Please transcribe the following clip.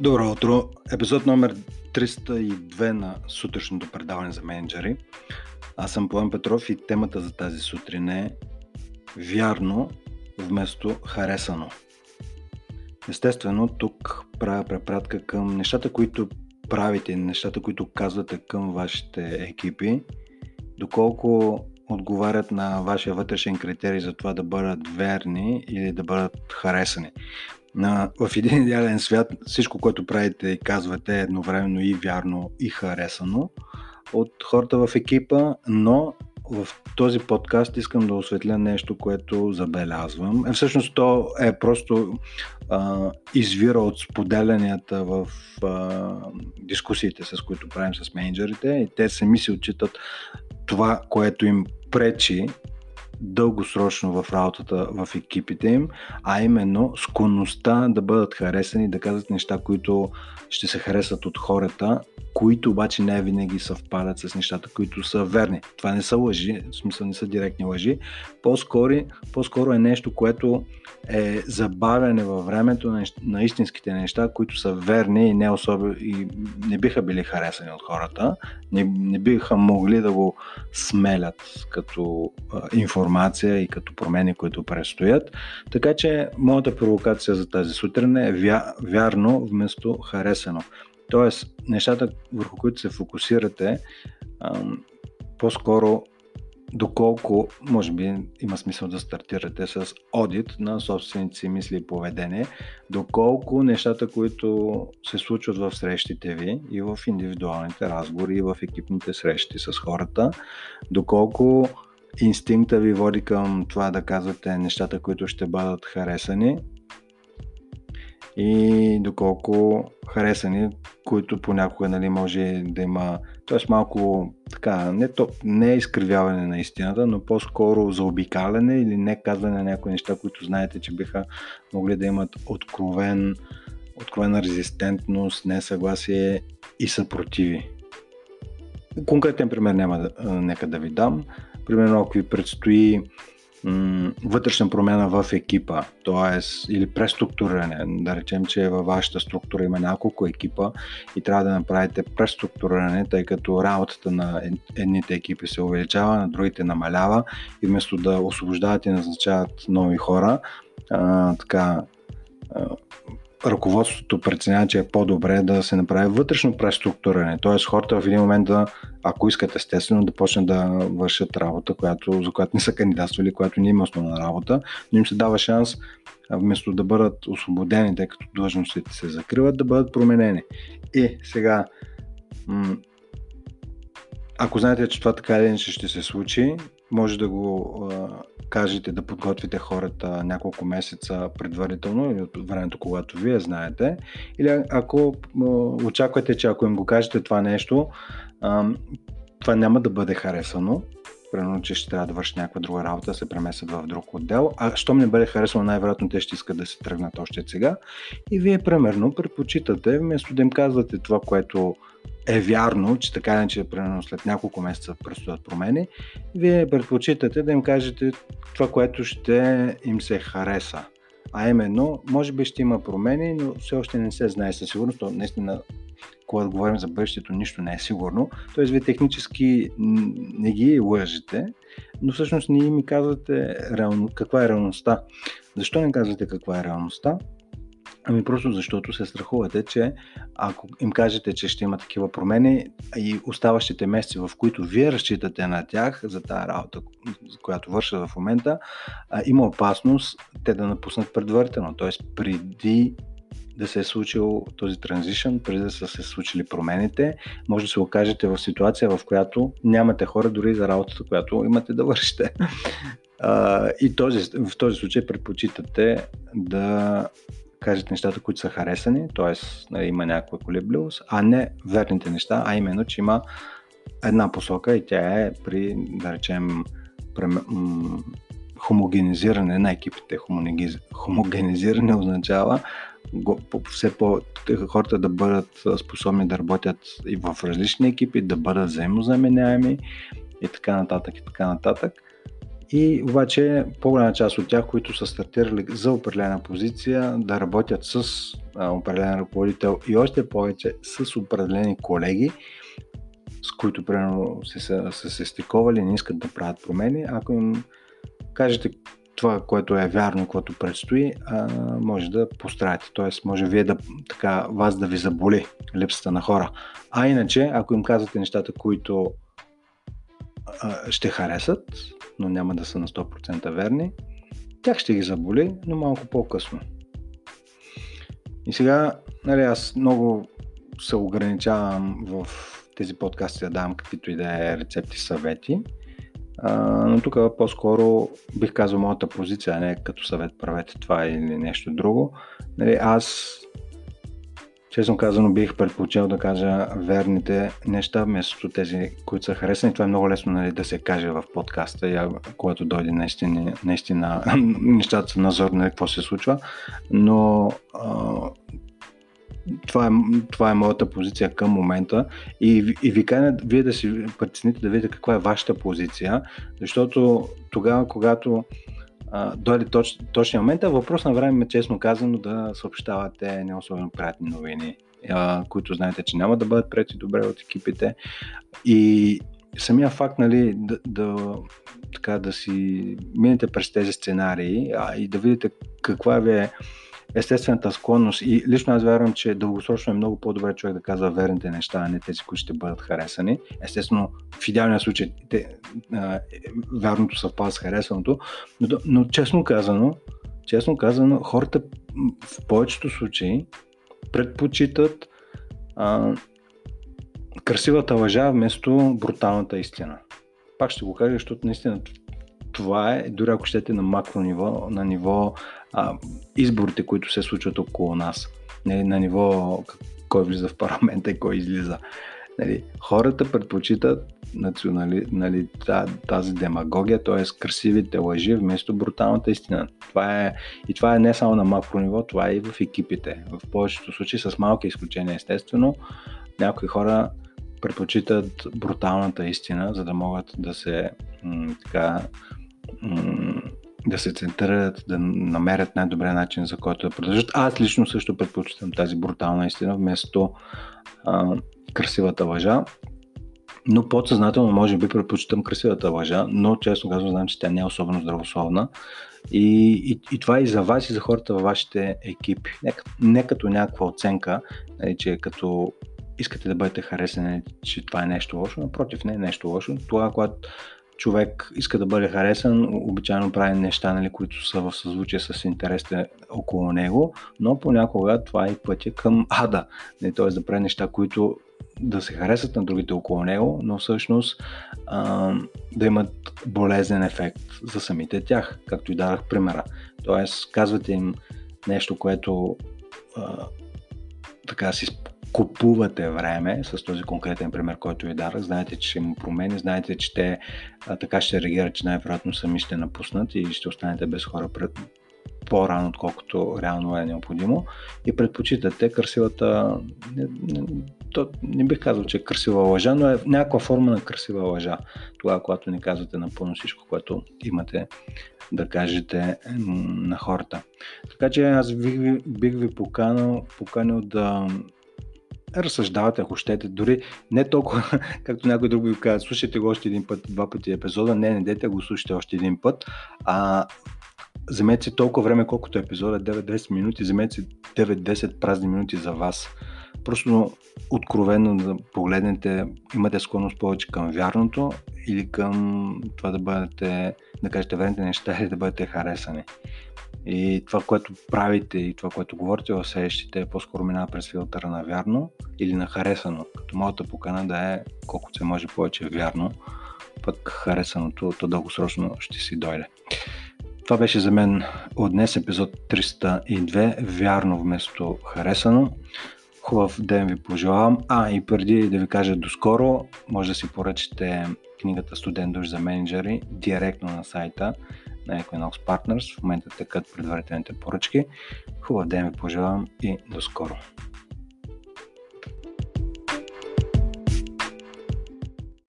Добро утро! Епизод номер 302 на сутрешното предаване за менеджери. Аз съм План Петров и темата за тази сутрин е вярно вместо харесано. Естествено, тук правя препратка към нещата, които правите, нещата, които казвате към вашите екипи, доколко отговарят на вашия вътрешен критерий за това да бъдат верни или да бъдат харесани на, в един идеален свят всичко, което правите и казвате е едновременно и вярно и харесано от хората в екипа, но в този подкаст искам да осветля нещо, което забелязвам. Е, всъщност то е просто а, извира от споделянията в а, дискусиите, с които правим с менеджерите и те сами си отчитат това, което им пречи дългосрочно в работата в екипите им, а именно склонността да бъдат харесани, да казват неща, които ще се харесат от хората, които обаче не винаги съвпадат с нещата, които са верни. Това не са лъжи, в смисъл не са директни лъжи, по-скоро, по-скоро е нещо, което е забавяне във времето на, истинските неща, които са верни и не, особи, и не биха били харесани от хората, не, не биха могли да го смелят като а, информация и като промени, които предстоят. Така че моята провокация за тази сутрин е вя, вярно вместо харесано. Тоест, нещата, върху които се фокусирате, по-скоро доколко, може би, има смисъл да стартирате с одит на собствените си мисли и поведение, доколко нещата, които се случват в срещите ви и в индивидуалните разговори и в екипните срещи с хората, доколко инстинкта ви води към това да казвате нещата, които ще бъдат харесани и доколко харесани, които понякога нали, може да има, т.е. малко така, не, то, не изкривяване на истината, но по-скоро заобикаляне или не казване на някои неща, които знаете, че биха могли да имат откровен, откровена резистентност, несъгласие и съпротиви. Конкретен пример няма да, нека да ви дам. Примерно, ако ви предстои вътрешна промяна в екипа, т.е. или преструктуриране. Да речем, че във вашата структура има няколко екипа и трябва да направите преструктуриране, тъй като работата на едните екипи се увеличава, на другите намалява и вместо да освобождават и назначават нови хора, а, така ръководството преценява, че е по-добре да се направи вътрешно преструктуриране. Т.е. хората в един момент да, ако искат естествено, да почнат да вършат работа, която, за която не са кандидатствали, която не има основна работа, но им се дава шанс вместо да бъдат освободени, тъй като длъжностите се закриват, да бъдат променени. И сега, ако знаете, че това така или иначе ще се случи, може да го а, кажете да подготвите хората няколко месеца предварително или от времето, когато вие знаете. Или ако а, очаквате, че ако им го кажете това нещо, това няма да бъде харесано, примерно, че ще трябва да върши някаква друга работа, се преместят в друг отдел. А щом не бъде харесано, най-вероятно те ще искат да се тръгнат още сега. И вие, примерно, предпочитате, вместо да им казвате това, което е вярно, че така иначе, примерно след няколко месеца предстоят промени, вие предпочитате да им кажете това, което ще им се хареса. А именно, може би ще има промени, но все още не се знае със сигурност. То наистина, когато говорим за бъдещето, нищо не е сигурно. Тоест, вие технически не ги лъжете, но всъщност не ми казвате реално, каква е реалността. Защо не казвате каква е реалността? Ами просто защото се страхувате, че ако им кажете, че ще има такива промени и оставащите месеци, в които вие разчитате на тях за тази работа, която вършат в момента, има опасност те да напуснат предварително. Т.е. преди да се е случил този транзишън, преди да са се случили промените, може да се окажете в ситуация, в която нямате хора дори за работата, която имате да вършите. и този, в този случай предпочитате да кажете нещата, които са харесани, т.е. Нали, има някаква колебливост, а не верните неща, а именно, че има една посока и тя е при, да речем, хомогенизиране на екипите. Хомогенизиране означава все по хората да бъдат способни да работят и в различни екипи, да бъдат взаимозаменяеми и така нататък и така нататък. И обаче по-голяма част от тях, които са стартирали за определена позиция, да работят с а, определен ръководител и още повече с определени колеги, с които примерно са, са се стиковали и не искат да правят промени, ако им кажете това, което е вярно, което предстои, а, може да постраете. Тоест, може вие да, така, вас да ви заболи липсата на хора. А иначе, ако им казвате нещата, които а, ще харесат, но няма да са на 100% верни, тях ще ги заболи, но малко по-късно. И сега, нали, аз много се ограничавам в тези подкасти да давам каквито и да е рецепти, съвети, а, но тук по-скоро бих казал моята позиция, а не като съвет правете това или нещо друго. Нали, аз честно казано бих предпочел да кажа верните неща вместо тези, които са харесани. Това е много лесно нали, да се каже в подкаста, я, когато дойде наистина, наистина нещата са назорни, нали, какво се случва. Но а, това е, това е моята позиция към момента и, и ви каня вие да си прецените да видите каква е вашата позиция, защото тогава, когато а, дойде точ, точния момент, е въпрос на време, честно казано, да съобщавате не особено приятни новини, а, които знаете, че няма да бъдат прети добре от екипите. И самия факт, нали, да, да, така, да си минете през тези сценарии а, и да видите каква ви е естествената склонност и лично аз вярвам, че дългосрочно е много по-добре човек да казва верните неща, а не тези, които ще бъдат харесани. Естествено, в идеалния случай те, а, вярното съвпада с харесаното, но, но честно казано, честно казано, хората в повечето случаи предпочитат а, красивата лъжа вместо бруталната истина. Пак ще го кажа, защото наистина това е, дори ако щете на макро ниво, на ниво а, изборите, които се случват около нас. Нали, на ниво кой влиза в парламента и кой излиза. Нали, хората предпочитат национали, нали, тази демагогия, т.е. красивите лъжи вместо бруталната истина. Това е, и това е не само на макро ниво, това е и в екипите. В повечето случаи, с малки изключения естествено, някои хора предпочитат бруталната истина, за да могат да се м- така да се центрират, да намерят най-добрия начин за който да продължат. Аз лично също предпочитам тази брутална истина вместо а, красивата лъжа. Но подсъзнателно може би предпочитам красивата лъжа, но често казвам, знам, че тя не е особено здравословна. И, и, и това е и за вас, и за хората във вашите екипи. Не, не като някаква оценка, нали, че като искате да бъдете харесани, че това е нещо лошо, напротив, не е нещо лошо. Това, когато човек иска да бъде харесан, обичайно прави неща, нали, които са в съзвучие с интересите около него, но понякога това е пътя към ада. Не, т.е. да прави неща, които да се харесат на другите около него, но всъщност а, да имат болезнен ефект за самите тях, както и дадах примера. Тоест, казвате им нещо, което а, така си купувате време с този конкретен пример, който ви дарах. Знаете, че ще му промени, знаете, че те а, така ще реагират, че най-вероятно сами ще напуснат и ще останете без хора пред, по-рано, отколкото реално е необходимо. И предпочитате красивата, не, не, то, не бих казал, че е красива лъжа, но е някаква форма на красива лъжа. Тогава, когато не казвате напълно всичко, което имате да кажете на хората. Така че аз бих ви, бих ви поканал, поканил да разсъждавате, ако щете, дори не толкова, както някой друг ви казва, слушайте го още един път, два пъти епизода, не, не дете го слушайте още един път, а вземете си толкова време, колкото е епизода, 9-10 минути, вземете си 9-10 празни минути за вас. Просто откровенно да погледнете, имате склонност повече към вярното или към това да бъдете, да кажете верните неща или да бъдете харесани. И това, което правите и това, което говорите в следващите, е по-скоро минава през филтъра на вярно или на харесано. Като моята покана да е колкото се може повече вярно, пък харесаното то дългосрочно ще си дойде. Това беше за мен от днес епизод 302. Вярно вместо харесано. Хубав ден ви пожелавам. А, и преди да ви кажа до скоро, може да си поръчате книгата Студент душ за менеджери директно на сайта на Equinox Partners. В момента текат предварителните поръчки. Хубав ден ви пожелавам и до скоро!